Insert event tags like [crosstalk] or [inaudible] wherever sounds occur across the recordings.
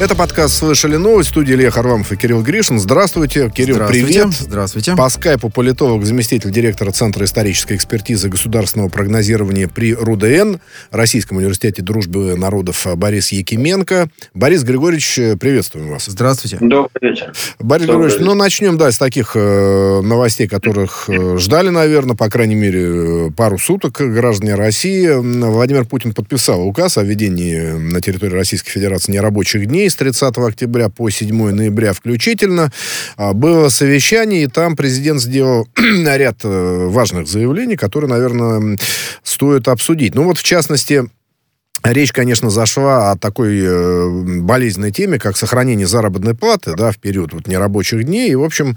Это подкаст «Слышали новость». В студии Илья Харламов и Кирилл Гришин. Здравствуйте. Кирилл, Здравствуйте. привет. Здравствуйте. По скайпу политолог, заместитель директора Центра исторической экспертизы государственного прогнозирования при РУДН, Российском университете дружбы народов Борис Якименко. Борис Григорьевич, приветствуем вас. Здравствуйте. Добрый вечер. Борис Добрый Григорьевич, ну начнем, да, с таких э, новостей, которых э, ждали, наверное, по крайней мере, пару суток граждане России. Владимир Путин подписал указ о введении на территории Российской Федерации нерабочих дней с 30 октября по 7 ноября включительно. А, Было совещание, и там президент сделал [clears throat] ряд э, важных заявлений, которые, наверное, стоит обсудить. Ну вот, в частности, Речь, конечно, зашла о такой э, болезненной теме, как сохранение заработной платы, да, в период вот нерабочих дней. И, в общем,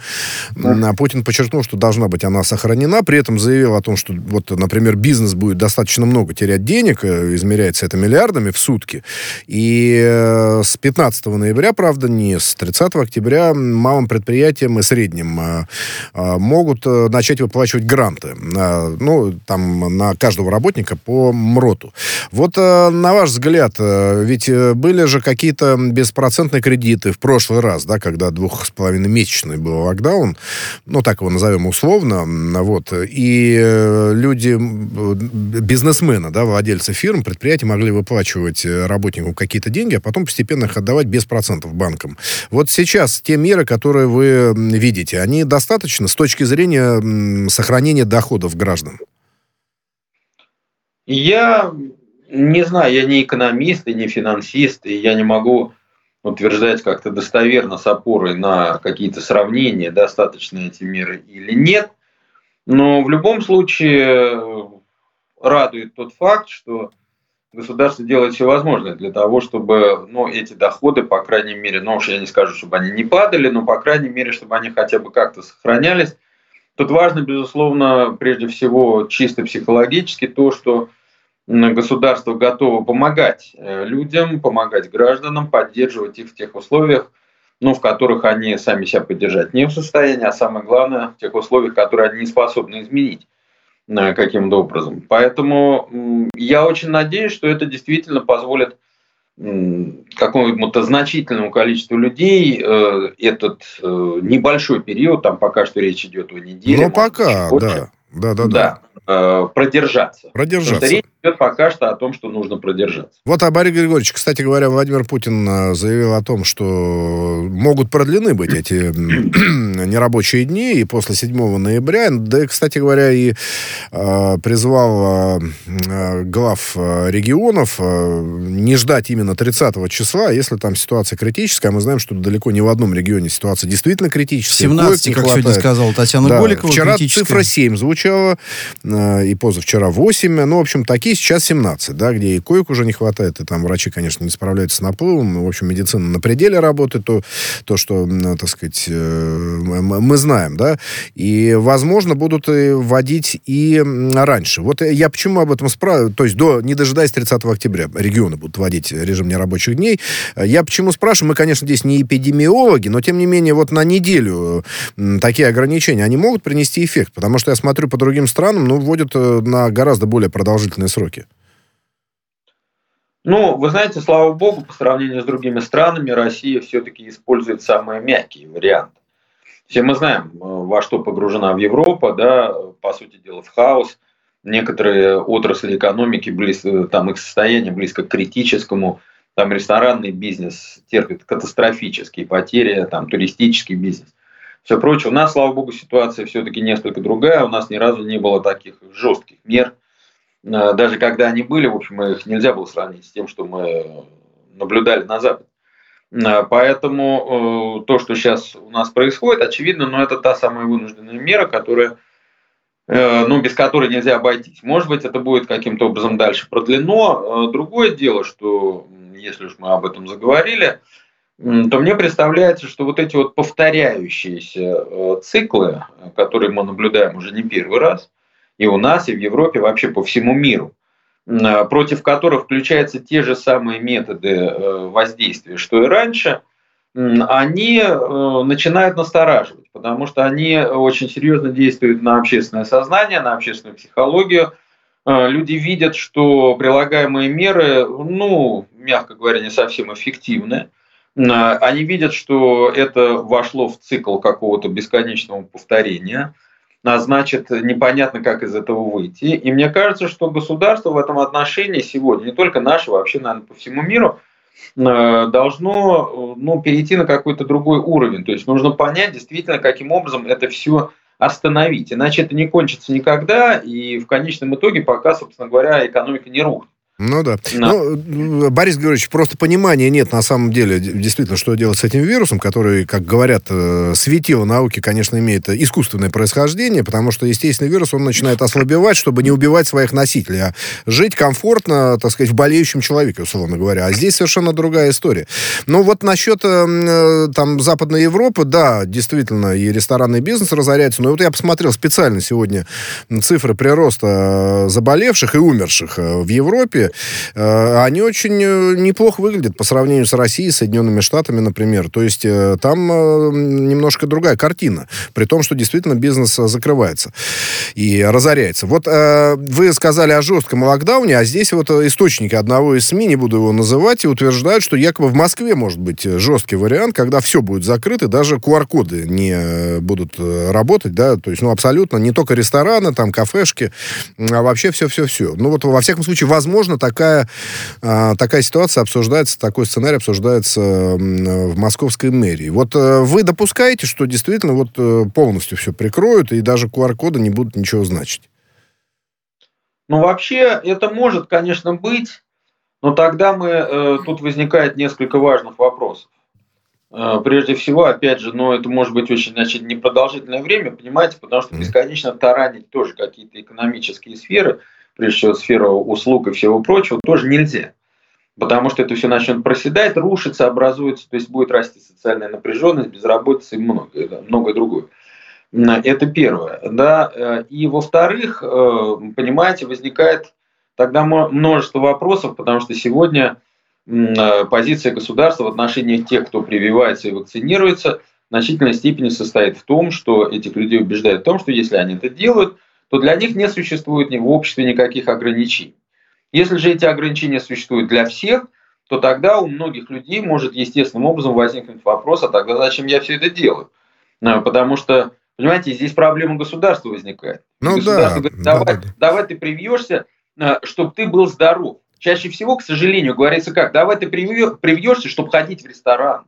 м, Путин подчеркнул, что должна быть она сохранена. При этом заявил о том, что, вот, например, бизнес будет достаточно много терять денег, э, измеряется это миллиардами в сутки. И э, с 15 ноября, правда, не с 30 октября, малым предприятиям и средним э, э, могут начать выплачивать гранты. ну, там, на каждого работника по МРОТу. Вот э, на ваш взгляд, э, ведь э, были же какие-то беспроцентные кредиты в прошлый раз, да, когда двух с половиной месячный был локдаун, ну, так его назовем условно, вот, и э, люди, бизнесмены, да, владельцы фирм, предприятий могли выплачивать работникам какие-то деньги, а потом постепенно их отдавать без процентов банкам. Вот сейчас те меры, которые вы видите, они достаточно с точки зрения сохранения доходов граждан? Я не знаю, я не экономист и не финансист, и я не могу утверждать как-то достоверно с опорой на какие-то сравнения, достаточно эти меры или нет. Но в любом случае э, радует тот факт, что государство делает все возможное для того, чтобы ну, эти доходы, по крайней мере, ну уж я не скажу, чтобы они не падали, но по крайней мере, чтобы они хотя бы как-то сохранялись. Тут важно, безусловно, прежде всего чисто психологически то, что государство готово помогать э, людям, помогать гражданам, поддерживать их в тех условиях, ну, в которых они сами себя поддержать не в состоянии, а самое главное, в тех условиях, которые они не способны изменить э, каким-то образом. Поэтому я очень надеюсь, что это действительно позволит какому-то значительному количеству людей э, этот небольшой период, там пока что речь идет о неделе. Ну, пока, да. Да, да, да. да, э, продержаться. Потому что Продержаться. речь идет пока что о том, что нужно продержаться. Вот, а Борис Григорьевич, кстати говоря, Владимир Путин э, заявил о том, что могут продлены быть эти [clears throat] нерабочие дни и после 7 ноября. Да, и, кстати говоря, и э, призвал э, э, глав регионов э, не ждать именно 30 числа, если там ситуация критическая. Мы знаем, что далеко не в одном регионе ситуация действительно критическая. 17, коек как не сегодня хватает. сказала Татьяна Да, Голикова, Вчера критическая. цифра 7 звучала, э, и позавчера 8. Ну, в общем, такие сейчас 17, да, где и коек уже не хватает, и там врачи, конечно, не справляются с наплывом. В общем, медицина на пределе работает, то, то что, м, так сказать, э, мы знаем, да. И, возможно, будут вводить и раньше. Вот я почему об этом спрашиваю, то есть до, не дожидаясь 30 октября, регионы будут вводить режим нерабочих дней. Я почему спрашиваю, мы, конечно, здесь не эпидемиологи, но, тем не менее, вот на неделю такие ограничения, они могут принести эффект? Потому что я смотрю по другим странам, ну, вводят э, на гораздо более продолжительные сроки. Ну, вы знаете, слава богу, по сравнению с другими странами, Россия все-таки использует самые мягкие варианты. Все мы знаем, э, во что погружена в Европа, да, по сути дела, в хаос. Некоторые отрасли экономики, близ, э, там их состояние близко к критическому, там ресторанный бизнес терпит катастрофические потери, там туристический бизнес. Все прочее. У нас, слава богу, ситуация все-таки несколько другая. У нас ни разу не было таких жестких мер. Э, Даже когда они были, в общем, их нельзя было сравнить с тем, что мы наблюдали на Западе. Э, Поэтому э, то, что сейчас у нас происходит, очевидно, но это та самая вынужденная мера, которая, ну, без которой нельзя обойтись. Может быть, это будет каким-то образом дальше продлено. Другое дело, что если уж мы об этом заговорили, то мне представляется, что вот эти вот повторяющиеся э, циклы, которые мы наблюдаем уже не первый раз, и у нас, и в Европе, вообще по всему миру, э, против которых включаются те же самые методы э, воздействия, что и раньше, они начинают настораживать, потому что они очень серьезно действуют на общественное сознание, на общественную психологию. Люди видят, что прилагаемые меры, ну, мягко говоря, не совсем эффективны. Они видят, что это вошло в цикл какого-то бесконечного повторения, а значит, непонятно, как из этого выйти. И мне кажется, что государство в этом отношении сегодня, не только наше, вообще, наверное, по всему миру, э, должно ну, перейти на какой-то другой уровень. То есть нужно понять действительно, каким образом это все остановить. Иначе это не кончится никогда, и в конечном итоге пока, собственно говоря, экономика не рухнет. Ну да. да. Ну, Борис Григорьевич, просто понимания нет на самом деле действительно, что делать с этим вирусом, который, как говорят, э, светило науки, конечно, имеет искусственное происхождение, потому что естественный вирус, он начинает ослабевать, чтобы не убивать своих носителей, а жить комфортно, так сказать, в болеющем человеке, условно говоря. А здесь совершенно другая история. Ну вот насчет э, там Западной Европы, да, действительно, и ресторанный бизнес разоряется, но вот я посмотрел специально сегодня цифры прироста заболевших и умерших э, в Европе, Э, они очень э, неплохо выглядят по сравнению с Россией, Соединенными Штатами, например. То есть э, там немножко другая картина, при том, что действительно бизнес закрывается и разоряется. Вот вы сказали о жестком локдауне, а здесь вот источники одного из СМИ, не буду его называть, и утверждают, что якобы в Москве может быть жесткий вариант, когда все будет закрыто, даже QR-коды не будут работать, да, то есть, ну, абсолютно, не только рестораны, там, кафешки, а вообще все-все-все. Ну, вот, во всяком случае, возможно, возможно, такая, а, такая ситуация обсуждается, такой сценарий обсуждается в московской мэрии. Вот э, вы допускаете, что действительно вот э, полностью все прикроют, и даже QR-коды не будут ничего значить? Ну, вообще, это может, конечно, быть, но тогда мы, э, тут возникает несколько важных вопросов. Э, прежде всего, опять же, ну, это может быть очень значит, непродолжительное время, понимаете, потому что бесконечно таранить тоже какие-то экономические сферы – прежде всего сфера услуг и всего прочего, тоже нельзя. Потому что это все начнет проседать, рушиться, образуется, то есть будет расти социальная напряженность, безработица и многое, многое другое. Это первое. Да? И во-вторых, э, понимаете, возникает тогда множество вопросов, потому что сегодня э, позиция государства в отношении тех, кто прививается и вакцинируется, в значительной степени состоит в том, что этих людей убеждают в том, что если они это делают, то для них не существует ни в обществе никаких ограничений. Если же эти ограничения существуют для всех, то тогда у многих людей может естественным образом возникнуть вопрос, а тогда зачем я все это делаю? Э, потому что, понимаете, здесь проблема государства возникает. Ну Государство да, говорит, давай, да, да. давай ты привьешься, э, чтобы ты был здоров. Чаще всего, к сожалению, говорится как, давай ты привьешься, чтобы ходить в ресторан.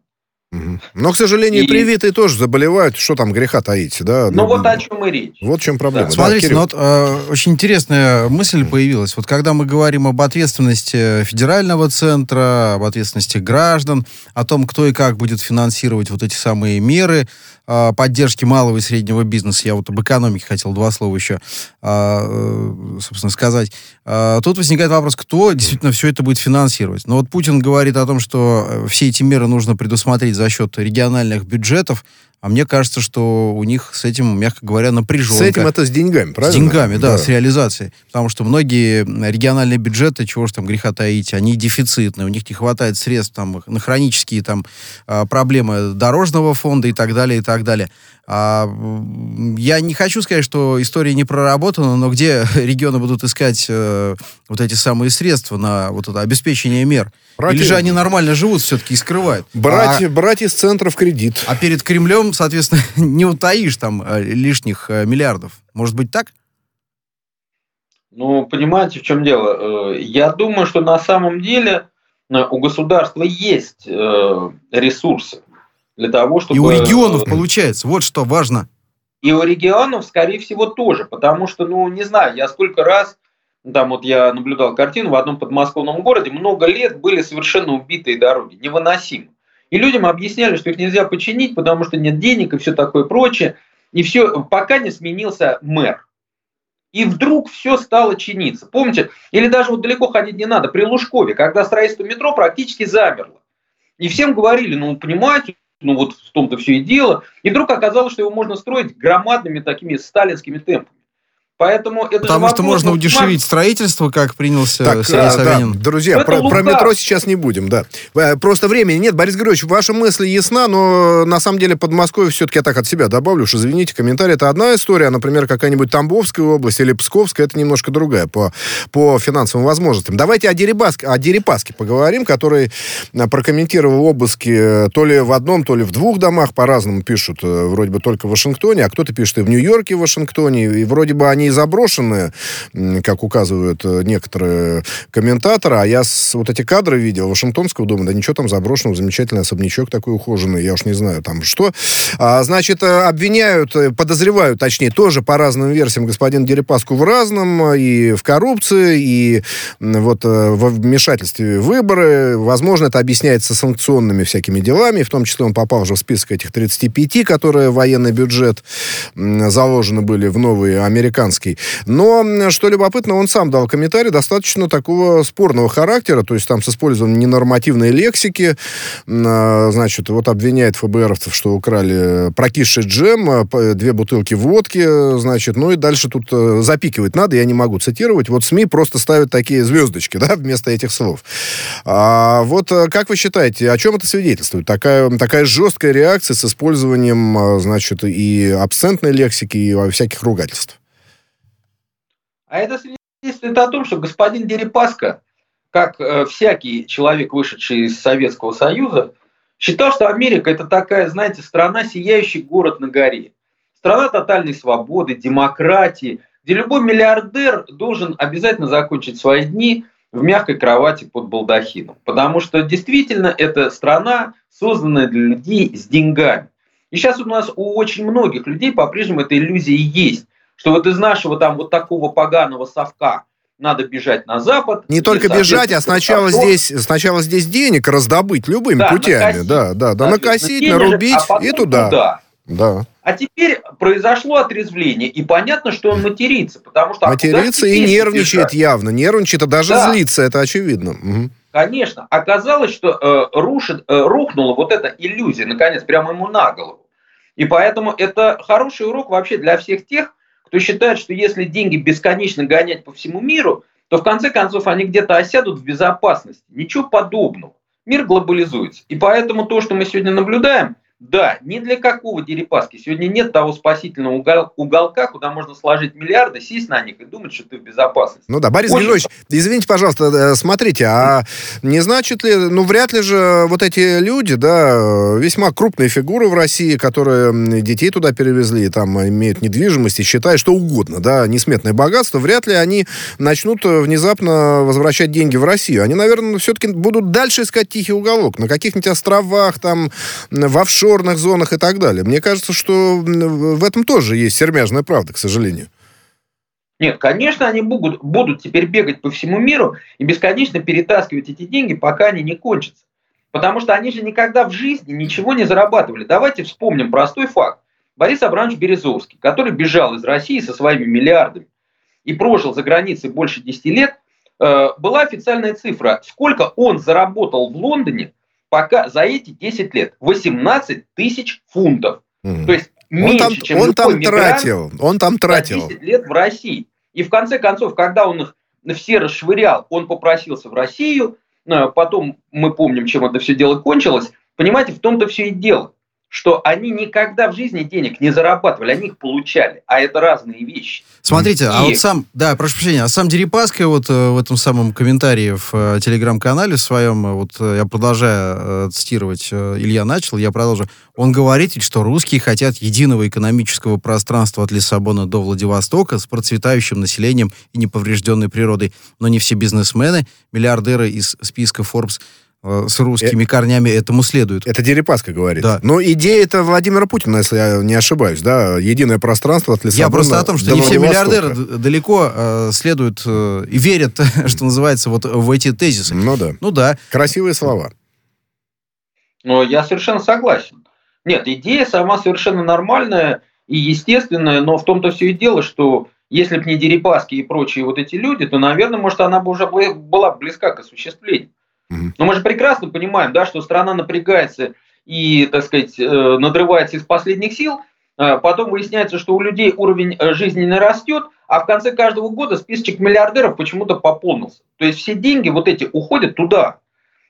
Но, к сожалению, и... привитые тоже заболевают. Что там греха таить, да? Ну, ну вот о чем и речь. Вот в чем проблема. Да. Смотрите, да, ну, вот, э, очень интересная мысль появилась. Вот когда мы говорим об ответственности федерального центра, об ответственности граждан, о том, кто и как будет финансировать вот эти самые меры, а, поддержки малого и среднего бизнеса. Я вот об экономике хотел два слова еще, а, э, собственно, сказать. А, тут возникает вопрос, кто действительно все это будет финансировать. Но вот Путин говорит о том, что э, все эти меры нужно предусмотреть за счет региональных бюджетов. А мне кажется, что у них с этим, мягко говоря, напряженка. С этим это с деньгами, правильно? С деньгами, да, да, с реализацией. Потому что многие региональные бюджеты, чего же там греха таить, они дефицитные, у них не хватает средств там, на хронические там, а, проблемы дорожного фонда и так далее, и так далее. А, я не хочу сказать, что история не проработана, но где [laughs] регионы будут искать э, вот эти самые средства на вот это обеспечение мер? Братья... Или же они нормально живут все-таки и скрывают? Брать, а, брать из центров кредит. А перед Кремлем, соответственно, [laughs] не утаишь там э, лишних э, миллиардов. Может быть так? Ну, понимаете, в чем дело? Э, я думаю, что на самом деле у государства есть ресурсы для того, чтобы... И у регионов получается, вот что важно. И у регионов, скорее всего, тоже, потому что, ну, не знаю, я сколько раз, там вот я наблюдал картину в одном подмосковном городе, много лет были совершенно убитые дороги, невыносимо. И людям объясняли, что их нельзя починить, потому что нет денег и все такое прочее. И все, пока не сменился мэр. И вдруг все стало чиниться. Помните, или даже вот далеко ходить не надо, при Лужкове, когда строительство метро практически замерло. И всем говорили, ну, понимаете, ну вот в том-то все и дело. И вдруг оказалось, что его можно строить громадными такими сталинскими темпами. Поэтому это Потому что можно удешевить строительство, как принялся так, Сергей Собянин. Да, друзья, про, про метро сейчас не будем, да. Э, просто времени нет. Борис Григорьевич, ваша мысль ясна, но на самом деле Подмосковье все-таки я так от себя добавлю, что, извините, комментарий это одна история, а, например, какая-нибудь Тамбовская область или Псковская, это немножко другая по, по финансовым возможностям. Давайте о Дерипаске, о Дерипаске поговорим, который э, прокомментировал обыски э, то ли в одном, то ли в двух домах, по-разному пишут, вроде бы только в Вашингтоне, а кто-то пишет и в Нью-Йорке, в Вашингтоне, и вроде бы они и заброшены, как указывают э, некоторые комментаторы. А я вот эти кадры видел Вашингтонского дома, да ничего там заброшенного, замечательный особнячок такой ухоженный, я уж не знаю там что. А, значит, э, обвиняют, э, подозревают, точнее, тоже по разным версиям господин Дерипаску в разном, и в коррупции, и вот в вмешательстве в выборы. Возможно, это объясняется санкционными всякими делами, в том числе он попал уже в список этих 35, которые военный бюджет заложены были в новый американский. Но, что любопытно, он сам дал комментарий достаточно такого спорного характера, то есть там с использованием ненормативной лексики, а, значит, вот обвиняет ФБРовцев, что украли прокисший джем, а, две бутылки водки, значит, ну и дальше тут э, запикивать надо, я не могу цитировать. Вот СМИ просто ставят такие звездочки, [laughs] да, вместо этих слов. А вот э, как вы считаете, о чем это свидетельствует? Такая, такая жесткая реакция с использованием, а, значит, и абсентной лексики, и всяких ругательств? А это свидетельствует о том, что господин Дерипаска, как э, всякий человек, вышедший из Советского Союза, считал, что Америка это такая, знаете, страна, сияющий город на горе. Страна тотальной свободы, демократии, где любой миллиардер должен обязательно закончить свои дни в мягкой кровати под балдахином. Потому что действительно это страна, созданная для людей с деньгами. И сейчас у нас у очень многих людей по-прежнему эта иллюзия есть что вот из нашего там вот такого поганого совка надо бежать на Запад. Не только бежать, а сначала здесь, сначала здесь денег раздобыть любыми да, путями. Накосить, да, да, да, накосить, денежек, нарубить а и туда. туда. Да. А теперь произошло отрезвление, и понятно, что он матерится, потому что... Матерится и нервничает бежать? явно, нервничает, а даже да. злится, это очевидно. Угу. Конечно. Оказалось, что э, рушит, э, рухнула вот эта иллюзия, наконец, прямо ему на голову. И поэтому это хороший урок вообще для всех тех, кто считает, что если деньги бесконечно гонять по всему миру, то в конце концов они где-то осядут в безопасности. Ничего подобного. Мир глобализуется. И поэтому то, что мы сегодня наблюдаем, да, ни для какого Дерипаски сегодня нет того спасительного уголка, куда можно сложить миллиарды, сесть на них и думать, что ты в безопасности. Ну да, Борис Очень... Григорьевич, извините, пожалуйста, э, смотрите, а не значит ли, ну вряд ли же вот эти люди, да, весьма крупные фигуры в России, которые детей туда перевезли, там имеют недвижимость и считают что угодно, да, несметное богатство, вряд ли они начнут внезапно возвращать деньги в Россию. Они, наверное, все-таки будут дальше искать тихий уголок, на каких-нибудь островах, там, в офшор офшорных зонах и так далее. Мне кажется, что в этом тоже есть сермяжная правда, к сожалению. Нет, конечно, они будут, будут теперь бегать по всему миру и бесконечно перетаскивать эти деньги, пока они не кончатся. Потому что они же никогда в жизни ничего не зарабатывали. Давайте вспомним простой факт. Борис Абрамович Березовский, который бежал из России со своими миллиардами и прожил за границей больше 10 лет, э, была официальная цифра, сколько он заработал в Лондоне пока за эти 10 лет 18 тысяч фунтов. Mm. То есть меньше, он там, чем он там тратил, он там тратил. За 10 лет в России. И в конце концов, когда он их все расшвырял, он попросился в Россию, потом мы помним, чем это все дело кончилось. Понимаете, в том-то все и дело что они никогда в жизни денег не зарабатывали, они их получали, а это разные вещи. Смотрите, а И... а вот сам, да, прошу прощения, а сам Дерипаска вот э, в этом самом комментарии в э, телеграм-канале своем, э, вот я продолжаю цитировать, Илья начал, я продолжу. Он говорит, что русские хотят единого экономического пространства от Лиссабона до Владивостока с процветающим населением и неповрежденной природой, но не все бизнесмены, миллиардеры из списка Forbes – с русскими э, корнями этому следует. Это Дерипаска говорит. Да. Но идея это Владимира Путина, если я не ошибаюсь, да, единое пространство от Лиссабона Я просто о том, что не все миллиардеры далеко э, следуют э, и верят, [laughs] что называется, вот в эти тезисы. Ну да. Ну да. Красивые слова. Ну, я совершенно согласен. Нет, идея сама совершенно нормальная и естественная, но в том-то все и дело, что если бы не Дерипаски и прочие вот эти люди, то, наверное, может, она бы уже была близка к осуществлению. Но мы же прекрасно понимаем, да, что страна напрягается и, так сказать, э, надрывается из последних сил, а, потом выясняется, что у людей уровень э, жизни не растет, а в конце каждого года списочек миллиардеров почему-то пополнился. То есть все деньги вот эти уходят туда.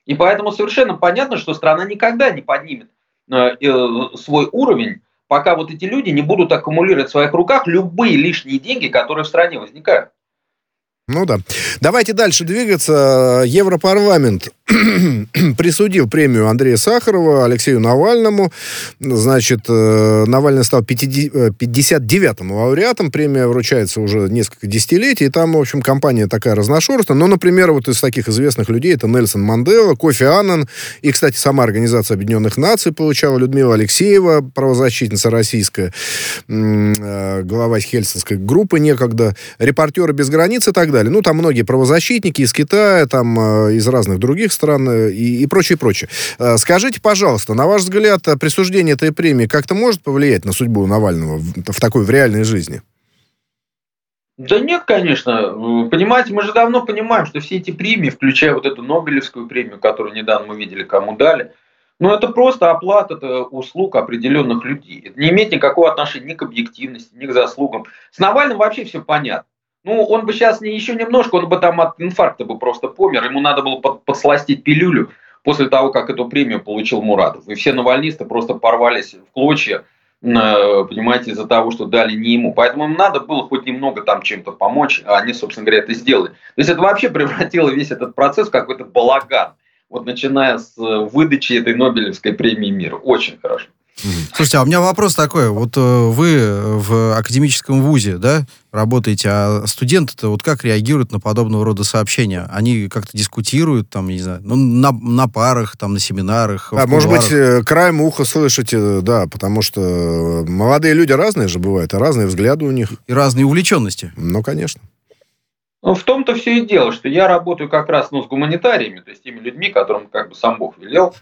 И поэтому совершенно понятно, что страна никогда не поднимет э, свой уровень, пока вот эти люди не будут аккумулировать в своих руках любые лишние деньги, которые в стране возникают. Ну да. Давайте дальше двигаться. Европарламент [clears throat] присудил премию Андрея Сахарова Алексею Навальному. Значит, э, Навальный стал 59-м э, лауреатом. Премия вручается уже несколько десятилетий. И там, в общем, компания такая разношерстная. Но, например, вот из таких известных людей это Нельсон Мандела, Кофи Аннан. И, кстати, сама Организация Объединенных Наций получала Людмила Алексеева, правозащитница российская, э, глава Хельсинской группы некогда, репортеры без границ и так далее. Ну, там многие правозащитники из Китая, там из разных других стран э, и, и прочее, прочее. Э, скажите, пожалуйста, на ваш взгляд, присуждение этой премии как-то может повлиять на судьбу Навального в, в такой, в реальной жизни? Да нет, конечно. Понимаете, мы же давно понимаем, что все эти премии, включая вот эту Нобелевскую премию, которую недавно мы видели, кому дали, ну, это просто оплата это услуг определенных людей. Это не имеет никакого отношения ни к объективности, ни к заслугам. С Навальным вообще все понятно. Ну, он бы сейчас не еще немножко, он бы там от инфаркта бы просто помер. Ему надо было подсластить пилюлю после того, как эту премию получил Муратов. И все навальнисты просто порвались в клочья, э, понимаете, из-за того, что дали не ему. Поэтому им надо было хоть немного там чем-то помочь, а они, собственно говоря, это сделали. То есть это вообще превратило весь этот процесс в какой-то балаган. Вот начиная с выдачи этой Нобелевской премии мира. Очень хорошо. Слушайте, а у меня вопрос такой. Вот э, вы в академическом вузе, да, работаете, а студенты-то вот как реагируют на подобного рода сообщения? Они как-то дискутируют, там, не знаю, ну, на, на парах, там, на семинарах? А, может быть, э, краем уха слышите, да, потому что молодые люди разные же бывают, и разные взгляды у них. И разные увлеченности. Ну, конечно. Ну, в том-то все и дело, что я работаю как раз ну, с гуманитариями, то есть теми людьми, которым как бы сам Бог велел,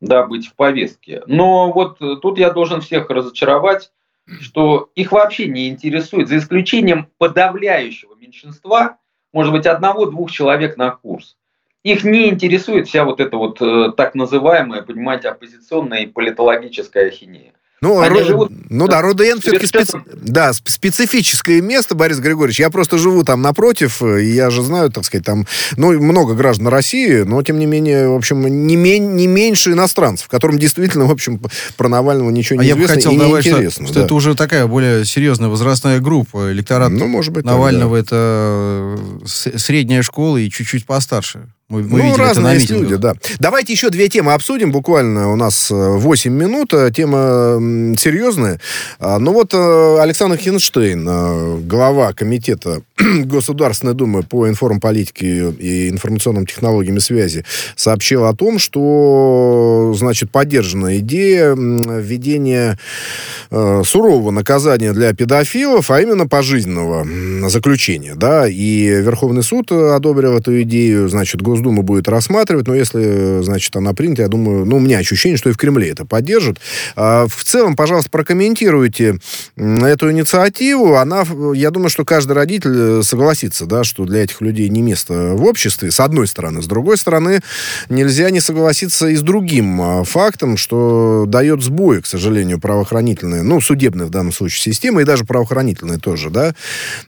да, быть в повестке. Но вот э, тут я должен всех разочаровать, что их вообще не интересует, за исключением подавляющего меньшинства, может быть, одного-двух человек на курс. Их не интересует вся вот эта вот э, так называемая, понимаете, оппозиционная и политологическая ахинея. Ну, Они ро... живут... ну да, Руден все-таки специ... да, специфическое место, Борис Григорьевич. Я просто живу там напротив, и я же знаю, так сказать, там ну, много граждан России, но, тем не менее, в общем, не, мен... не меньше иностранцев, которым действительно, в общем, про Навального ничего не а известно я бы хотел и добавить, неинтересно. Что, да. что это уже такая более серьезная возрастная группа. Электорат ну, может быть, Навального да. это средняя школа и чуть-чуть постарше. Мы, мы ну, разные это люди, да. Давайте еще две темы обсудим. Буквально у нас 8 э, минут. Э, тема серьезная. А, ну вот э, Александр Хинштейн, глава комитета [clears throat] Государственной Думы по информполитике и информационным технологиям и связи, сообщил о том, что, значит, поддержана идея введения сурового наказания для педофилов, а именно пожизненного заключения, да, и Верховный суд одобрил эту идею, значит, Государственная Госдума будет рассматривать, но если, значит, она принята, я думаю, ну, у меня ощущение, что и в Кремле это поддержат. А, в целом, пожалуйста, прокомментируйте эту инициативу. Она, я думаю, что каждый родитель согласится, да, что для этих людей не место в обществе, с одной стороны. С другой стороны, нельзя не согласиться и с другим а, фактом, что дает сбои, к сожалению, правоохранительные, ну, судебная в данном случае система, и даже правоохранительные тоже, да.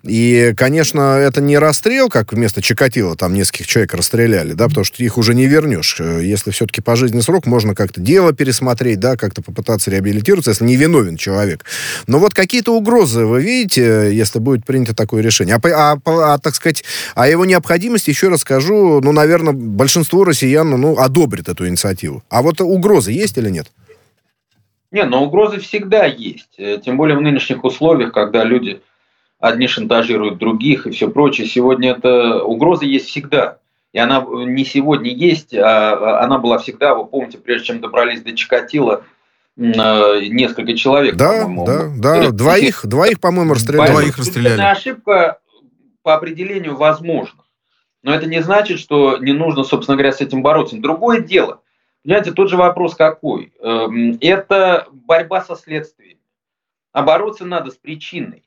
И, конечно, это не расстрел, как вместо Чикатила там нескольких человек расстреляли, расстреляли, да, потому что их уже не вернешь. Э, если все-таки пожизненный срок, можно как-то дело пересмотреть, да, как-то попытаться реабилитироваться, если не виновен человек. Но вот какие-то угрозы вы видите, если будет принято такое решение. А, а, а так сказать, о его необходимости, еще раз скажу, ну, наверное, большинство россиян, ну, одобрит эту инициативу. А вот угрозы есть или нет? Не, но угрозы всегда есть. Э, тем более в нынешних условиях, когда люди одни шантажируют других и все прочее. Сегодня это угроза есть всегда. И она не сегодня есть, а она была всегда, вы помните, прежде чем добрались до Чикатила, несколько человек, да, Да, да, двоих, двоих, по-моему, расстреляли. Двоих расстреляли. ошибка по определению возможна. Но это не значит, что не нужно, собственно говоря, с этим бороться. Другое дело. Понимаете, тот же вопрос какой? Эм, это борьба со следствием. А бороться надо с причиной.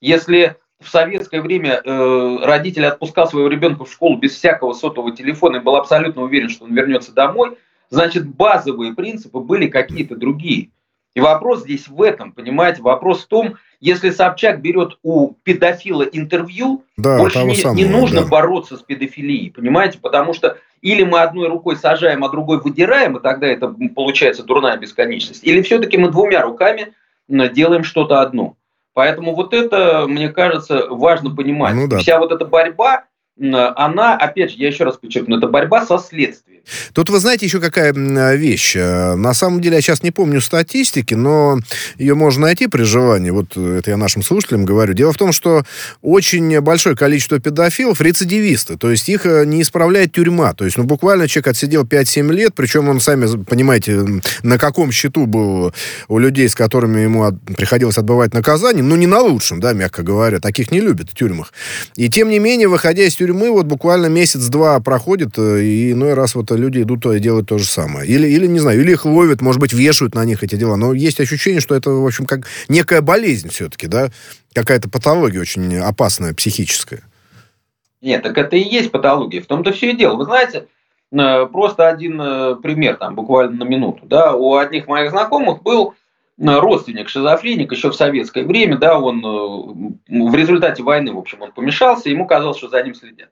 Если в советское время э, родитель отпускал своего ребенка в школу без всякого сотового телефона и был абсолютно уверен, что он вернется домой, значит, базовые принципы были какие-то другие. И вопрос здесь в этом, понимаете? Вопрос в том, если Собчак берет у педофила интервью, да, больше не, самого, не нужно да. бороться с педофилией, понимаете? Потому что или мы одной рукой сажаем, а другой выдираем, и тогда это получается дурная бесконечность, или все-таки мы двумя руками делаем что-то одно. Поэтому вот это, мне кажется, важно понимать. Ну, да. Вся вот эта борьба, она, опять же, я еще раз подчеркну, это борьба со следствием. Тут вы знаете еще какая вещь. Э, на самом деле, я сейчас не помню статистики, но ее можно найти при желании. Вот это я нашим слушателям говорю. Дело в том, что очень большое количество педофилов рецидивисты. То есть их э, не исправляет тюрьма. То есть, ну, буквально человек отсидел 5-7 лет, причем он, сами понимаете, на каком счету был у людей, с которыми ему приходилось отбывать наказание. Ну, не на лучшем, да, мягко говоря. Таких не любят в тюрьмах. И тем не менее, выходя из тюрьмы, вот буквально месяц-два проходит, э, и иной раз вот люди идут и делают то же самое. Или, или, не знаю, или их ловят, может быть, вешают на них эти дела. Но есть ощущение, что это, в общем, как некая болезнь все-таки, да? Какая-то патология очень опасная, психическая. Нет, так это и есть патология. В том-то все и дело. Вы знаете, э, просто один э, пример, там, буквально на минуту. Да, у одних моих знакомых был родственник шизофреник еще в советское время, да, он в результате войны, в общем, он помешался, ему казалось, что за ним следят.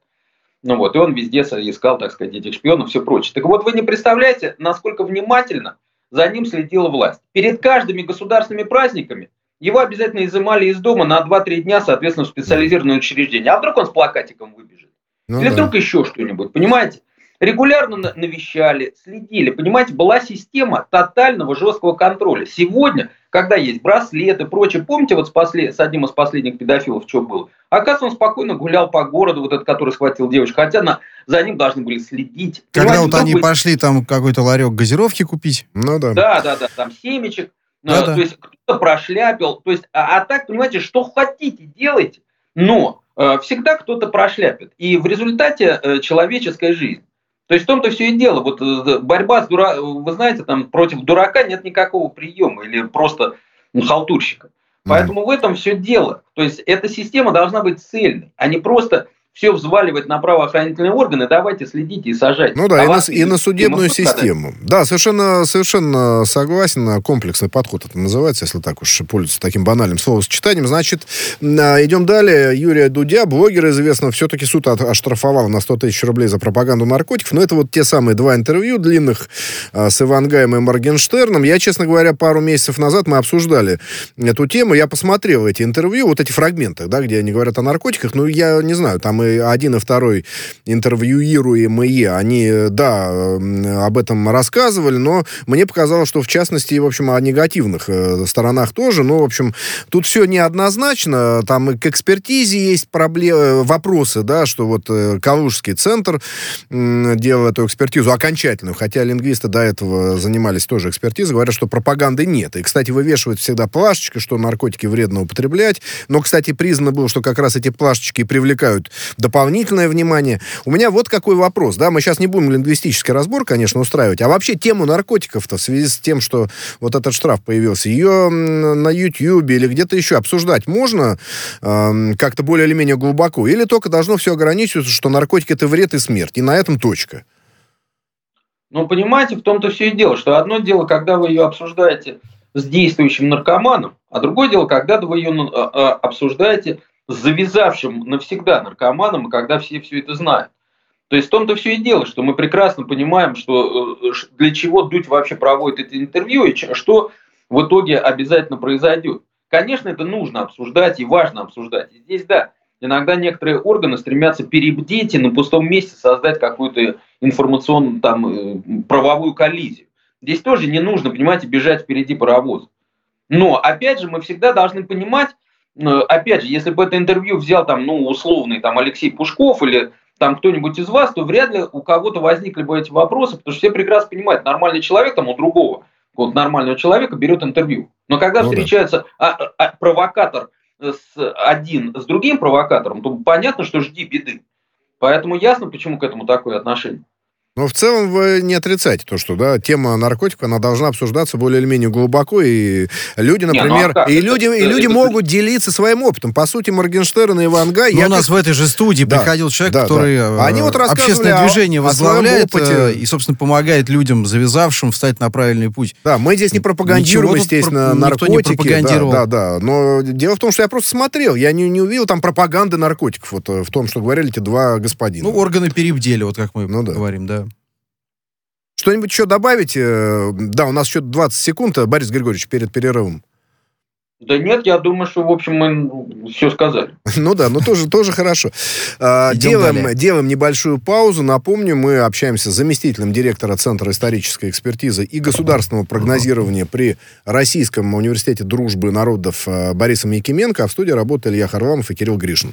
Ну вот, и он везде искал, так сказать, этих шпионов все прочее. Так вот, вы не представляете, насколько внимательно за ним следила власть. Перед каждыми государственными праздниками его обязательно изымали из дома на 2-3 дня, соответственно, в специализированное учреждение. А вдруг он с плакатиком выбежит? Ну, Или да. вдруг еще что-нибудь, понимаете? Регулярно навещали, следили. Понимаете, была система тотального жесткого контроля. Сегодня, когда есть браслеты и прочее, помните, вот с, послед... с одним из последних педофилов что было? Оказывается, он спокойно гулял по городу, вот этот, который схватил девочку, хотя на... за ним должны были следить. Когда Понимаете, вот они быть... пошли там какой-то ларек газировки купить. Ну да. Да, да, да, там семечек. Да, да. То есть кто-то прошляпил. То есть, а, а так, понимаете, что хотите, делайте. Но э, всегда кто-то прошляпит. И в результате э, человеческая жизнь. То есть в том-то все и дело. Вот э, борьба с дура... вы знаете, там против дурака нет никакого приема или просто ну, халтурщика. Поэтому mm-hmm. в этом все дело. То есть эта система должна быть цельной, а не просто все взваливать на правоохранительные органы, давайте следите и сажайте. Ну да, а и, на, и на судебную систему. Да, совершенно, совершенно согласен. Комплексный подход это называется, если так уж пользоваться таким банальным словосочетанием. Значит, а, идем далее. Юрия Дудя, блогер известно, все-таки суд оштрафовал на 100 тысяч рублей за пропаганду наркотиков. Но это вот те самые два интервью длинных а, с Ивангаем и Моргенштерном. Я, честно говоря, пару месяцев назад мы обсуждали эту тему. Я посмотрел эти интервью, вот эти фрагменты, да, где они говорят о наркотиках. Ну, я не знаю, там и один и второй интервьюируемые, они, да, об этом рассказывали, но мне показалось, что в частности, в общем, о негативных э, сторонах тоже. Ну, в общем, тут все неоднозначно. Там и к экспертизе есть проблемы, вопросы, да, что вот э, Калужский центр делал эту экспертизу окончательную, хотя лингвисты до этого занимались тоже экспертизой, говорят, что пропаганды нет. И, кстати, вывешивают всегда плашечки, что наркотики вредно употреблять. Но, кстати, признано было, что как раз эти плашечки привлекают дополнительное внимание. У меня вот какой вопрос, да, мы сейчас не будем лингвистический разбор, конечно, устраивать, а вообще тему наркотиков-то в связи с тем, что вот этот штраф появился, ее на YouTube или где-то еще обсуждать можно э, как-то более или менее глубоко, или только должно все ограничиваться, что наркотики это вред и смерть, и на этом точка? Ну, понимаете, в том-то все и дело, что одно дело, когда вы ее обсуждаете с действующим наркоманом, а другое дело, когда вы ее а, а, обсуждаете завязавшим навсегда наркоманом, когда все все это знают. То есть в том-то все и дело, что мы прекрасно понимаем, что э, для чего Дудь вообще проводит это интервью и что в итоге обязательно произойдет. Конечно, это нужно обсуждать и важно обсуждать. И здесь, да, иногда некоторые органы стремятся перебдеть и на пустом месте создать какую-то информационную там, э, правовую коллизию. Здесь тоже не нужно, понимаете, бежать впереди паровоза. Но, опять же, мы всегда должны понимать, опять же, если бы это интервью взял там, ну, условный там Алексей Пушков или там кто-нибудь из вас, то вряд ли у кого-то возникли бы эти вопросы, потому что все прекрасно понимают, нормальный человек там у другого, вот нормального человека берет интервью. Но когда ну, встречается да. а, а, провокатор с один с другим провокатором, то понятно, что жди беды. Поэтому ясно, почему к этому такое отношение. Но в целом вы не отрицаете то, что да, тема наркотиков, она должна обсуждаться более или менее глубоко, и люди, например, не, ну, а и люди, это, и люди это, могут это... делиться своим опытом. По сути, Моргенштерн и Иван Гай... Но у нас как... в этой же студии да, приходил человек, да, который да. Они вот общественное движение возглавляет опыте. и, собственно, помогает людям, завязавшим, встать на правильный путь. Да, мы здесь не пропагандируем, Ничего естественно, про... наркотики. Не пропагандировал. Да, да, да. Но дело в том, что я просто смотрел, я не, не увидел там пропаганды наркотиков, вот э, в том, что говорили эти два господина. Ну, органы перебдели, вот как мы ну, да. говорим, да. Что-нибудь еще добавить? Э, да, у нас еще 20 секунд, э, Борис Григорьевич, перед перерывом. Да нет, я думаю, что, в общем, мы все сказали. [laughs] Ну да, ну тоже, тоже хорошо. А, делаем, делаем небольшую паузу. Напомню, мы общаемся с заместителем директора Центра исторической экспертизы и государственного прогнозирования при Российском университете дружбы народов э, Борисом Якименко. А в студии работали Илья Харламов и Кирилл Гришин.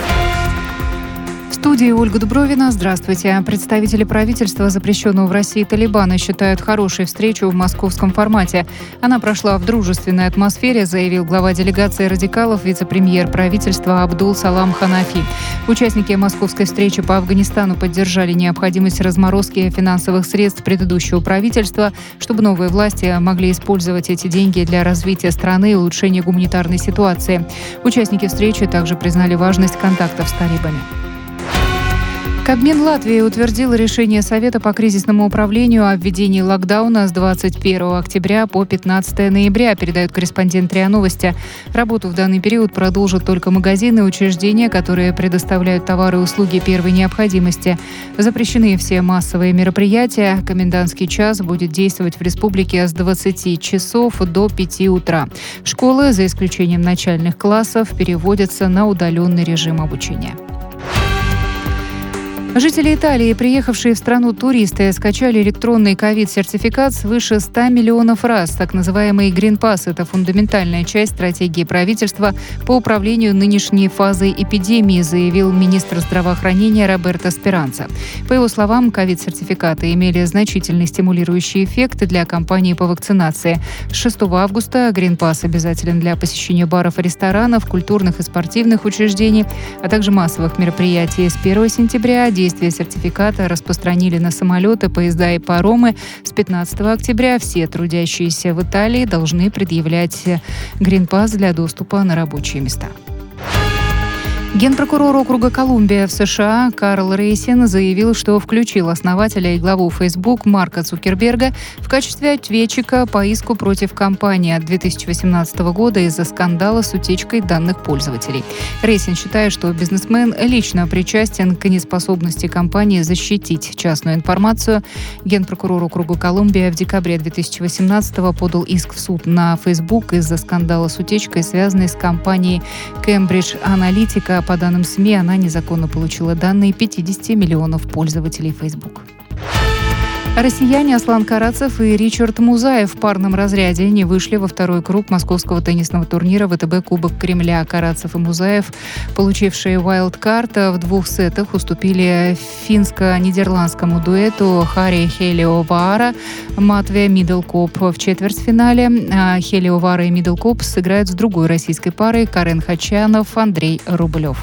студии Ольга Дубровина. Здравствуйте. Представители правительства запрещенного в России Талибана считают хорошей встречу в московском формате. Она прошла в дружественной атмосфере, заявил глава делегации радикалов, вице-премьер правительства Абдул Салам Ханафи. Участники московской встречи по Афганистану поддержали необходимость разморозки финансовых средств предыдущего правительства, чтобы новые власти могли использовать эти деньги для развития страны и улучшения гуманитарной ситуации. Участники встречи также признали важность контактов с талибами. Кабмин Латвии утвердил решение Совета по кризисному управлению о введении локдауна с 21 октября по 15 ноября, передают корреспондент РИА Новости. Работу в данный период продолжат только магазины и учреждения, которые предоставляют товары и услуги первой необходимости. Запрещены все массовые мероприятия. Комендантский час будет действовать в республике с 20 часов до 5 утра. Школы, за исключением начальных классов, переводятся на удаленный режим обучения. Жители Италии, приехавшие в страну туристы, скачали электронный ковид-сертификат свыше 100 миллионов раз. Так называемый Green Pass – это фундаментальная часть стратегии правительства по управлению нынешней фазой эпидемии, заявил министр здравоохранения Роберто Спиранца. По его словам, ковид-сертификаты имели значительный стимулирующий эффект для кампании по вакцинации. С 6 августа Green Pass обязателен для посещения баров и ресторанов, культурных и спортивных учреждений, а также массовых мероприятий. С 1 сентября действие сертификата распространили на самолеты, поезда и паромы. С 15 октября все трудящиеся в Италии должны предъявлять гринпас для доступа на рабочие места. Генпрокурор округа Колумбия в США Карл Рейсин заявил, что включил основателя и главу Facebook Марка Цукерберга в качестве ответчика по иску против компании от 2018 года из-за скандала с утечкой данных пользователей. Рейсин считает, что бизнесмен лично причастен к неспособности компании защитить частную информацию. Генпрокурор округа Колумбия в декабре 2018 подал иск в суд на Facebook из-за скандала с утечкой, связанной с компанией Cambridge Analytica по данным СМИ, она незаконно получила данные 50 миллионов пользователей Facebook. Россияне Аслан Карацев и Ричард Музаев в парном разряде не вышли во второй круг московского теннисного турнира ВТБ Кубок Кремля. Карацев и Музаев, получившие вайлдкарт, в двух сетах уступили финско-нидерландскому дуэту Хари Хелиовара Матве Миддлкоп в четвертьфинале. А Хелиовара и Миддлкоп сыграют с другой российской парой Карен Хачанов, Андрей Рублев.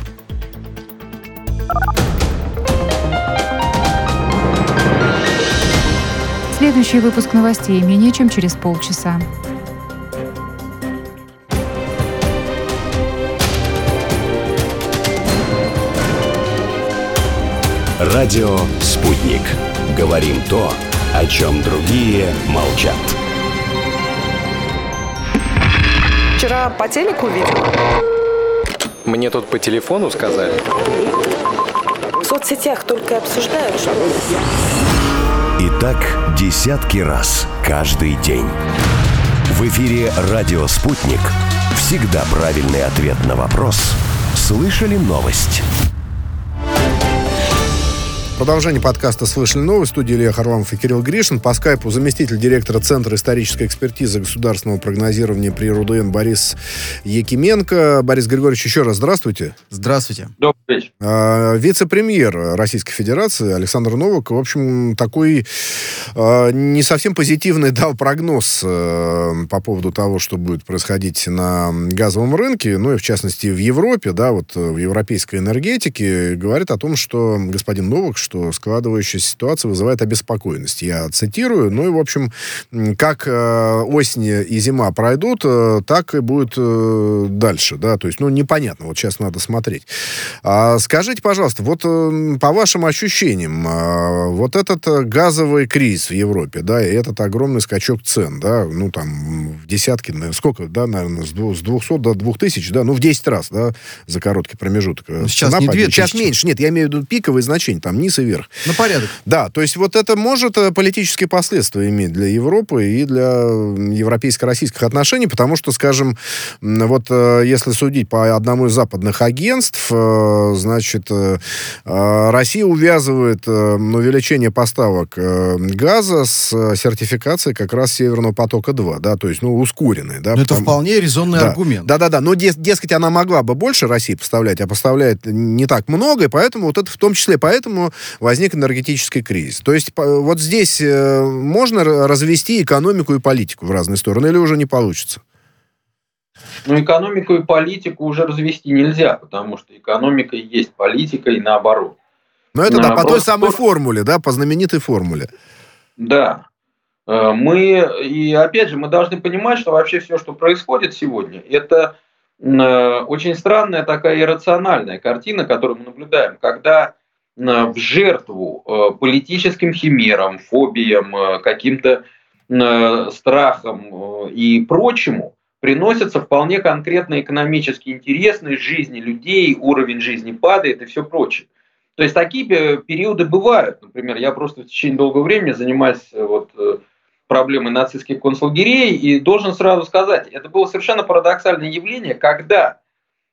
Следующий выпуск новостей менее чем через полчаса. Радио «Спутник». Говорим то, о чем другие молчат. Вчера по телеку видел. Мне тут по телефону сказали. В соцсетях только обсуждают, что... И так десятки раз каждый день. В эфире «Радио Спутник». Всегда правильный ответ на вопрос. Слышали новость? Продолжение подкаста «Слышали новость». В студии Илья Харламов и Кирилл Гришин. По скайпу заместитель директора Центра исторической экспертизы государственного прогнозирования при РУДН Борис Якименко. Борис Григорьевич, еще раз здравствуйте. Здравствуйте. Добрый вечер. А, Вице-премьер Российской Федерации Александр Новак, в общем, такой а, не совсем позитивный дал прогноз а, по поводу того, что будет происходить на газовом рынке, ну и в частности в Европе, да, вот в европейской энергетике. Говорит о том, что господин Новак, что складывающаяся ситуация вызывает обеспокоенность. Я цитирую. Ну и, в общем, как э, осень и зима пройдут, э, так и будет э, дальше, да, то есть, ну, непонятно, вот сейчас надо смотреть. А, скажите, пожалуйста, вот э, по вашим ощущениям, э, вот этот э, газовый кризис в Европе, да, и этот огромный скачок цен, да, ну, там, в десятки, сколько, да, наверное, с 200 до 2000, да, ну, в 10 раз, да, за короткий промежуток. Ну, сейчас не 2000. Сейчас меньше, нет, я имею в виду пиковые значения, там, низ и вверх. На порядок. Да, то есть вот это может э, политические последствия иметь для Европы и для европейско-российских отношений, потому что, скажем, вот э, если судить по одному из западных агентств, э, значит, Россия увязывает увеличение поставок газа с сертификацией как раз Северного потока-2, да, то есть, ну, ускоренной, да. Но потому... это вполне резонный да. аргумент. Да-да-да, но, дескать, она могла бы больше России поставлять, а поставляет не так много, и поэтому вот это в том числе поэтому возник энергетический кризис. То есть вот здесь э, можно развести экономику и политику в разные стороны, или уже не получится? Ну, экономику и политику уже развести нельзя, потому что экономика и есть политика, и наоборот. Но это, да, по той самой формуле, да, по знаменитой формуле. Да. Э, мы, и опять же, мы должны понимать, что вообще все, что происходит сегодня, это э, очень странная такая иррациональная картина, которую мы наблюдаем, когда в жертву э, политическим химерам, фобиям, э, каким-то э, страхам и прочему приносятся вполне конкретно экономически интересные жизни людей, уровень жизни падает и все прочее. То есть такие периоды бывают. Например, я просто в течение долгого времени занимаюсь вот, проблемой нацистских концлагерей и должен сразу сказать, это было совершенно парадоксальное явление, когда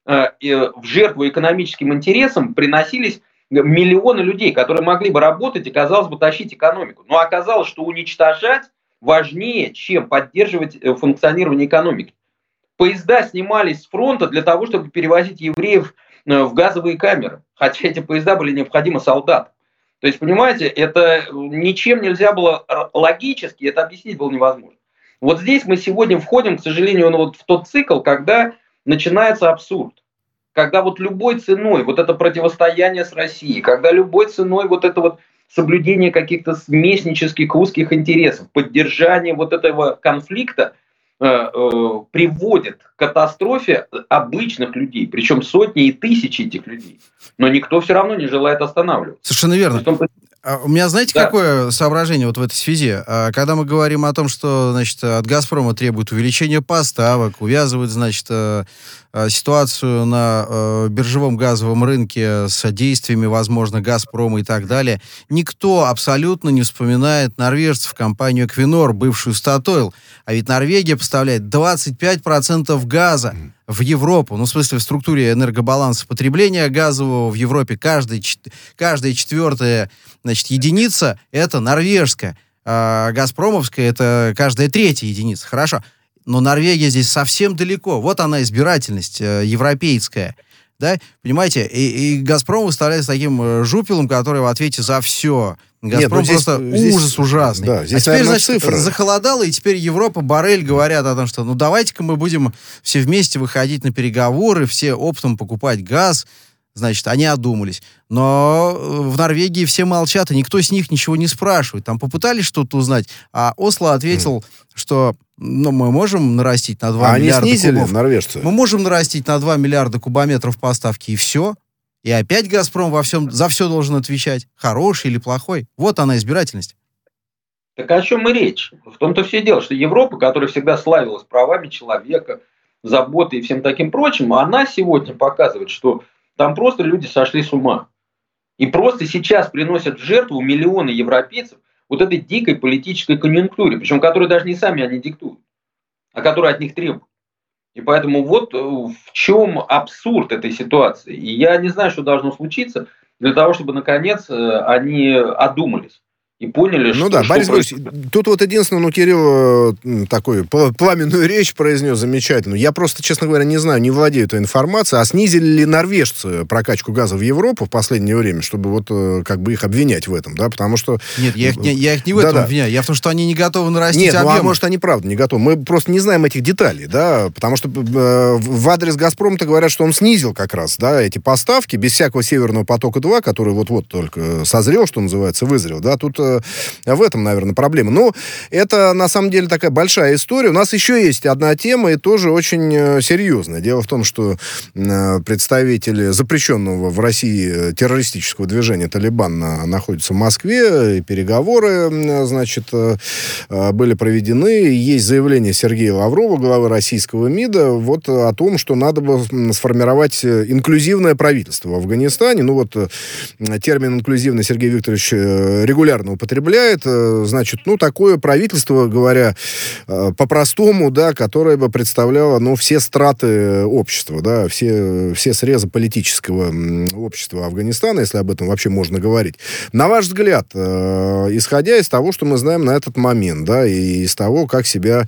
в жертву экономическим интересам приносились миллионы людей, которые могли бы работать и, казалось бы, тащить экономику. Но оказалось, что уничтожать важнее, чем поддерживать э, функционирование экономики. Поезда снимались с фронта для того, чтобы перевозить евреев э, в газовые камеры, хотя эти поезда были необходимы солдатам. То есть, понимаете, это ничем нельзя было логически, это объяснить было невозможно. Вот здесь мы сегодня входим, к сожалению, ну вот в тот цикл, когда начинается абсурд когда вот любой ценой вот это противостояние с Россией, когда любой ценой вот это вот соблюдение каких-то местнических узких интересов, поддержание вот этого конфликта э, э, приводит к катастрофе обычных людей, причем сотни и тысячи этих людей. Но никто все равно не желает останавливаться. Совершенно верно. А у меня, знаете, да. какое соображение вот в этой связи? А, когда мы говорим о том, что, значит, от «Газпрома» требуют увеличения поставок, увязывают, значит, э, э, ситуацию на э, биржевом газовом рынке с действиями, возможно, «Газпрома» и так далее, никто абсолютно не вспоминает норвежцев, компанию «Эквинор», бывшую «Статойл». А ведь Норвегия поставляет 25% газа в Европу, ну, в смысле, в структуре энергобаланса потребления газового в Европе каждый, каждая четвертая значит, единица — это норвежская, а газпромовская — это каждая третья единица. Хорошо. Но Норвегия здесь совсем далеко. Вот она избирательность э, европейская. Да? Понимаете, и, и «Газпром» выставляется таким э, жупелом, который в ответе за все. «Газпром» Нет, ну здесь, просто здесь, ужас ужасный. Да, здесь, а теперь, наверное, значит, цифры. захолодало, и теперь Европа, Барель говорят о том, что ну давайте-ка мы будем все вместе выходить на переговоры, все оптом покупать газ, значит, они одумались. Но э, в Норвегии все молчат, и никто с них ничего не спрашивает. Там попытались что-то узнать, а Осло ответил, mm. что ну, мы можем нарастить на 2 а миллиарда они снизили, кубов. норвежцы? Мы можем нарастить на 2 миллиарда кубометров поставки, и все. И опять «Газпром» во всем, за все должен отвечать. Хороший или плохой. Вот она избирательность. Так о чем мы речь? В том-то все дело, что Европа, которая всегда славилась правами человека, заботой и всем таким прочим, она сегодня показывает, что там просто люди сошли с ума. И просто сейчас приносят в жертву миллионы европейцев вот этой дикой политической конъюнктуре, причем которую даже не сами они диктуют, а которую от них требуют. И поэтому вот э, в чем абсурд этой ситуации. И я не знаю, что должно случиться. для того, чтобы, наконец, они одумались и поняли, ну что... Ну да, что Борис Борисович, тут вот единственное, ну, Кирилл э, такой пламенную речь произнес замечательную. Я просто, честно говоря, не знаю, не владею этой информацией, а снизили ли норвежцы прокачку газа в Европу в последнее время, чтобы вот э, как бы их обвинять в этом, да, потому что... Нет, я их не, я их не в этом да, обвиняю, я в том, что они не готовы нарастить Нет, объем. ну а может они правда не готовы. Мы просто не знаем этих деталей, да, потому что э, в адрес «Газпрома»-то говорят, что он снизил как раз, да, эти поставки без всякого «Северного потока-2», который вот-вот только созрел, что называется, вызрел, да, тут в этом, наверное, проблема. Но это, на самом деле, такая большая история. У нас еще есть одна тема, и тоже очень э, серьезная. Дело в том, что э, представители запрещенного в России террористического движения «Талибан» находятся в Москве, и переговоры, значит, э, были проведены. Есть заявление Сергея Лаврова, главы российского МИДа, вот о том, что надо бы сформировать инклюзивное правительство в Афганистане. Ну вот термин «инклюзивный» Сергей Викторович регулярно употребляет э, значит, ну, такое правительство, говоря э, по-простому, да, которое бы представляло, ну, все страты общества, да, все, все срезы политического общества Афганистана, если об этом вообще можно говорить. На ваш взгляд, э, исходя из того, что мы знаем на этот момент, да, и из того, как себя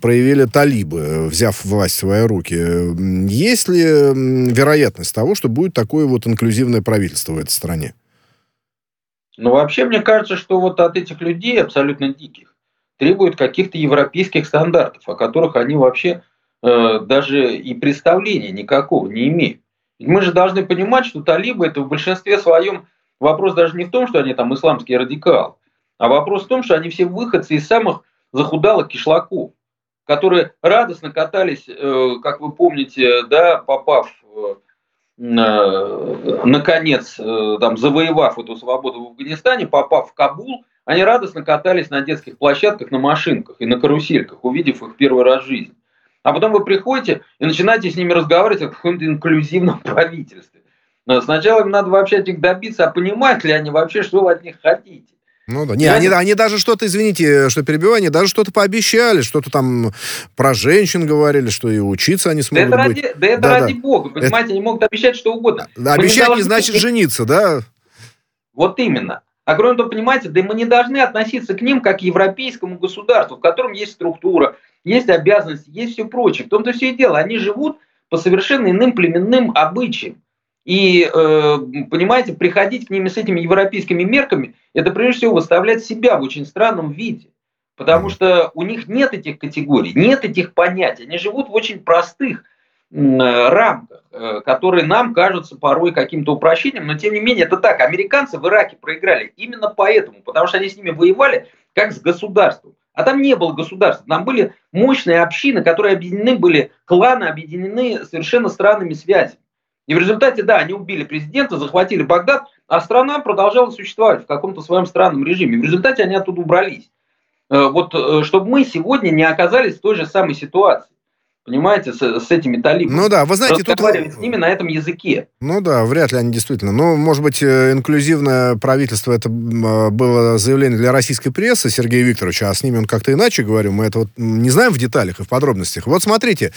проявили талибы, взяв власть в свои руки, есть ли вероятность того, что будет такое вот инклюзивное правительство в этой стране? Но вообще мне кажется, что вот от этих людей, абсолютно диких, требуют каких-то европейских стандартов, о которых они вообще э, даже и представления никакого не имеют. Мы же должны понимать, что талибы это в большинстве своем вопрос даже не в том, что они там исламские радикалы, а вопрос в том, что они все выходцы из самых захудалых кишлаков, которые радостно катались, э, как вы помните, да, попав наконец, э, там, завоевав эту свободу в Афганистане, попав в Кабул, они радостно катались на детских площадках на машинках и на карусельках, увидев их первый раз в жизни. А потом вы приходите и начинаете с ними разговаривать о каком-то инклюзивном [laughs] правительстве. Но сначала им надо вообще от них добиться, а понимают ли они вообще, что вы от них хотите. Ну да. Не, они, они даже что-то, извините, что перебиваю, они даже что-то пообещали, что-то там про женщин говорили, что и учиться они смогут да это быть. Ради, да это да, ради да. бога, понимаете, это... они могут обещать что угодно. Да, обещать не, не значит жениться, да? Вот именно. А кроме того, понимаете, да мы не должны относиться к ним как к европейскому государству, в котором есть структура, есть обязанности, есть все прочее. В том-то все и дело. Они живут по совершенно иным племенным обычаям. И, э, понимаете, приходить к ними с этими европейскими мерками, это прежде всего выставлять себя в очень странном виде. Потому что у них нет этих категорий, нет этих понятий. Они живут в очень простых э, рамках, э, которые нам кажутся порой каким-то упрощением, но тем не менее это так. Американцы в Ираке проиграли именно поэтому, потому что они с ними воевали как с государством. А там не было государства, там были мощные общины, которые объединены были, кланы объединены совершенно странными связями. И в результате, да, они убили президента, захватили Багдад, а страна продолжала существовать в каком-то своем странном режиме. В результате они оттуда убрались. Э, вот э, чтобы мы сегодня не оказались в той же самой ситуации понимаете, с, с этими талибами. Ну да, вы знаете, тут... с ними на этом языке. Ну да, вряд ли они действительно. Ну, может быть, э, инклюзивное правительство, это а, было заявление для российской прессы Сергея Викторовича, а с ними он как-то иначе говорил, мы это вот не знаем в деталях и в подробностях. Вот смотрите,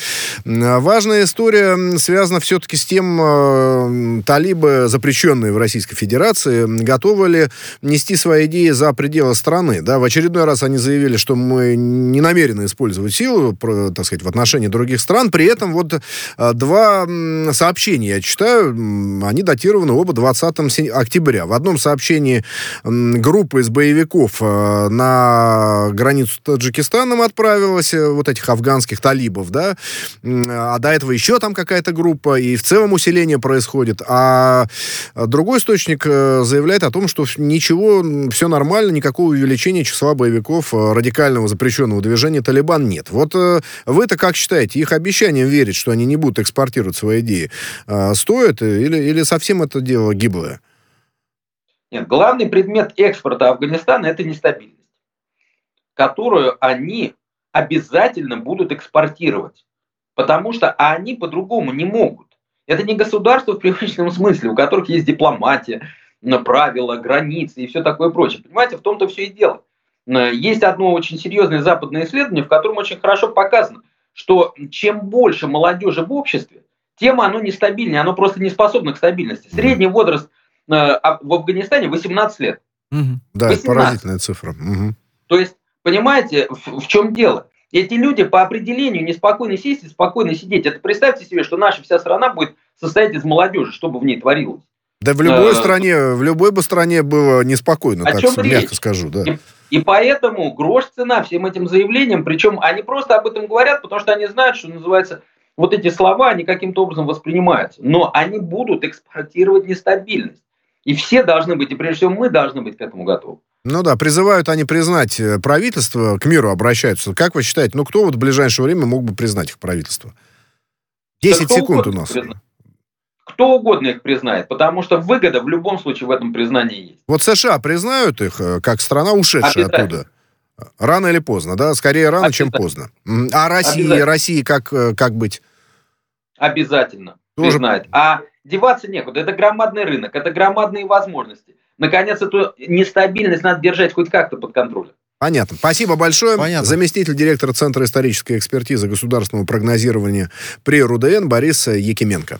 важная история связана все-таки с тем, э, талибы, запрещенные в Российской Федерации, готовы ли нести свои идеи за пределы страны. Да, в очередной раз они заявили, что мы не намерены использовать силу, так сказать, в отношении других стран. При этом вот э, два сообщения я читаю, они датированы оба 20 октября. В одном сообщении группа из боевиков э, на границу с Таджикистаном отправилась, э, вот этих афганских талибов, да, а до этого еще там какая-то группа, и в целом усиление происходит. А другой источник заявляет о том, что ничего, все нормально, никакого увеличения числа боевиков радикального запрещенного движения Талибан нет. Вот вы-то как считаете, считаете, их обещанием верить, что они не будут экспортировать свои идеи, а, стоит или, или совсем это дело гиблое? Нет, главный предмет экспорта Афганистана – это нестабильность, которую они обязательно будут экспортировать, потому что они по-другому не могут. Это не государство в привычном смысле, у которых есть дипломатия, правила, границы и все такое прочее. Понимаете, в том-то все и дело. Есть одно очень серьезное западное исследование, в котором очень хорошо показано – что чем больше молодежи в обществе, тем оно нестабильнее, оно просто не способно к стабильности. Средний возраст а в Афганистане 18 лет. Угу. Да, 18. поразительная цифра. Угу. То есть, понимаете, в, в чем дело? Эти люди по определению неспокойно сесть и спокойно сидеть. Это представьте себе, что наша вся страна будет состоять из молодежи, что бы в ней творилось. Да в любой а, стране, в любой бы стране было неспокойно, так мягко речь? скажу, да. И, и поэтому грош цена всем этим заявлениям, причем они просто об этом говорят, потому что они знают, что называется, вот эти слова, они каким-то образом воспринимаются. Но они будут экспортировать нестабильность. И все должны быть, и прежде всего мы должны быть к этому готовы. Ну да, призывают они признать э, правительство, к миру обращаются. Как вы считаете, ну кто вот в ближайшее время мог бы признать их правительство? 10 да секунд у нас. Признать кто угодно их признает, потому что выгода в любом случае в этом признании есть. Вот США признают их э, как страна, ушедшая оттуда? Рано или поздно, да? Скорее рано, чем поздно. А Россия, России как, э, как быть? Обязательно Тоже... признает. А деваться некуда. Это громадный рынок, это громадные возможности. Наконец, эту нестабильность надо держать хоть как-то под контролем. Понятно. Спасибо большое. Понятно. Заместитель директора Центра исторической экспертизы государственного прогнозирования при РУДН Борис Якименко.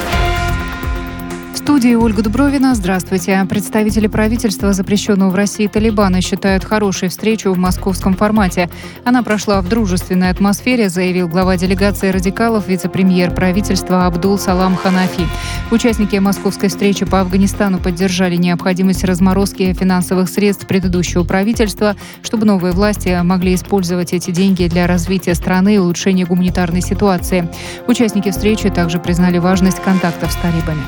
студии Ольга Дубровина. Здравствуйте. Представители правительства запрещенного в России Талибана считают хорошей встречу в московском формате. Она прошла в дружественной атмосфере, заявил глава делегации радикалов, вице-премьер правительства Абдул Салам Ханафи. Участники московской встречи по Афганистану поддержали необходимость разморозки финансовых средств предыдущего правительства, чтобы новые власти могли использовать эти деньги для развития страны и улучшения гуманитарной ситуации. Участники встречи также признали важность контактов с талибами.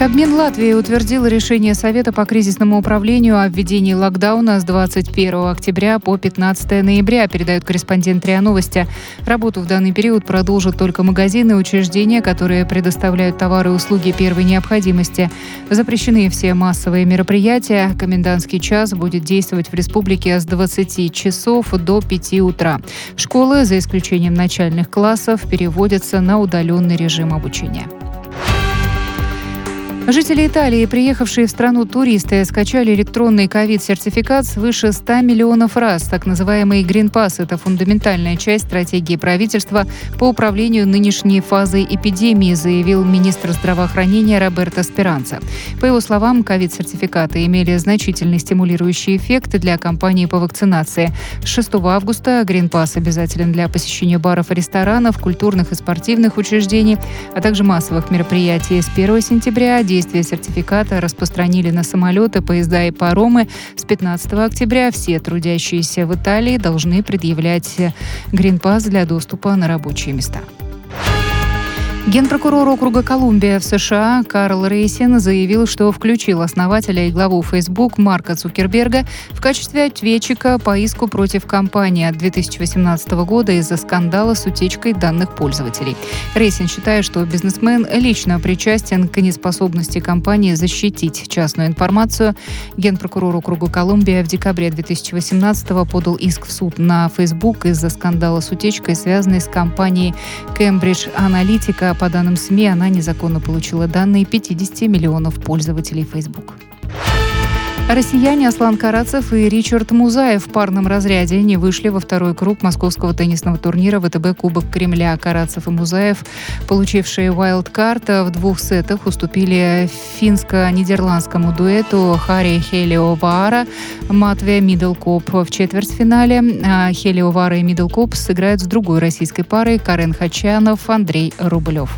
Кабмин Латвии утвердил решение Совета по кризисному управлению о введении локдауна с 21 октября по 15 ноября, передают корреспондент РИА Новости. Работу в данный период продолжат только магазины и учреждения, которые предоставляют товары и услуги первой необходимости. Запрещены все массовые мероприятия. Комендантский час будет действовать в республике с 20 часов до 5 утра. Школы, за исключением начальных классов, переводятся на удаленный режим обучения. Жители Италии, приехавшие в страну туристы, скачали электронный ковид-сертификат свыше 100 миллионов раз. Так называемый Green Pass – это фундаментальная часть стратегии правительства по управлению нынешней фазой эпидемии, заявил министр здравоохранения Роберто Спиранца. По его словам, ковид-сертификаты имели значительный стимулирующий эффект для кампании по вакцинации. С 6 августа Green Pass обязателен для посещения баров и ресторанов, культурных и спортивных учреждений, а также массовых мероприятий. С 1 сентября действие сертификата распространили на самолеты, поезда и паромы. С 15 октября все трудящиеся в Италии должны предъявлять гринпас для доступа на рабочие места. Генпрокурор округа Колумбия в США Карл Рейсин заявил, что включил основателя и главу Facebook Марка Цукерберга в качестве ответчика по иску против компании от 2018 года из-за скандала с утечкой данных пользователей. Рейсин считает, что бизнесмен лично причастен к неспособности компании защитить частную информацию. Генпрокурор округа Колумбия в декабре 2018 подал иск в суд на Facebook из-за скандала с утечкой, связанной с компанией Cambridge Analytica по данным СМИ, она незаконно получила данные 50 миллионов пользователей Facebook. Россияне Аслан Карацев и Ричард Музаев в парном разряде не вышли во второй круг московского теннисного турнира ВТБ Кубок Кремля. Карацев и Музаев, получившие вайлдкарт, в двух сетах уступили финско-нидерландскому дуэту Хари Хелио Ваара Матве Миддлкоп в четвертьфинале. А Хелио Ваара и Миддлкоп сыграют с другой российской парой Карен Хачанов Андрей Рублев.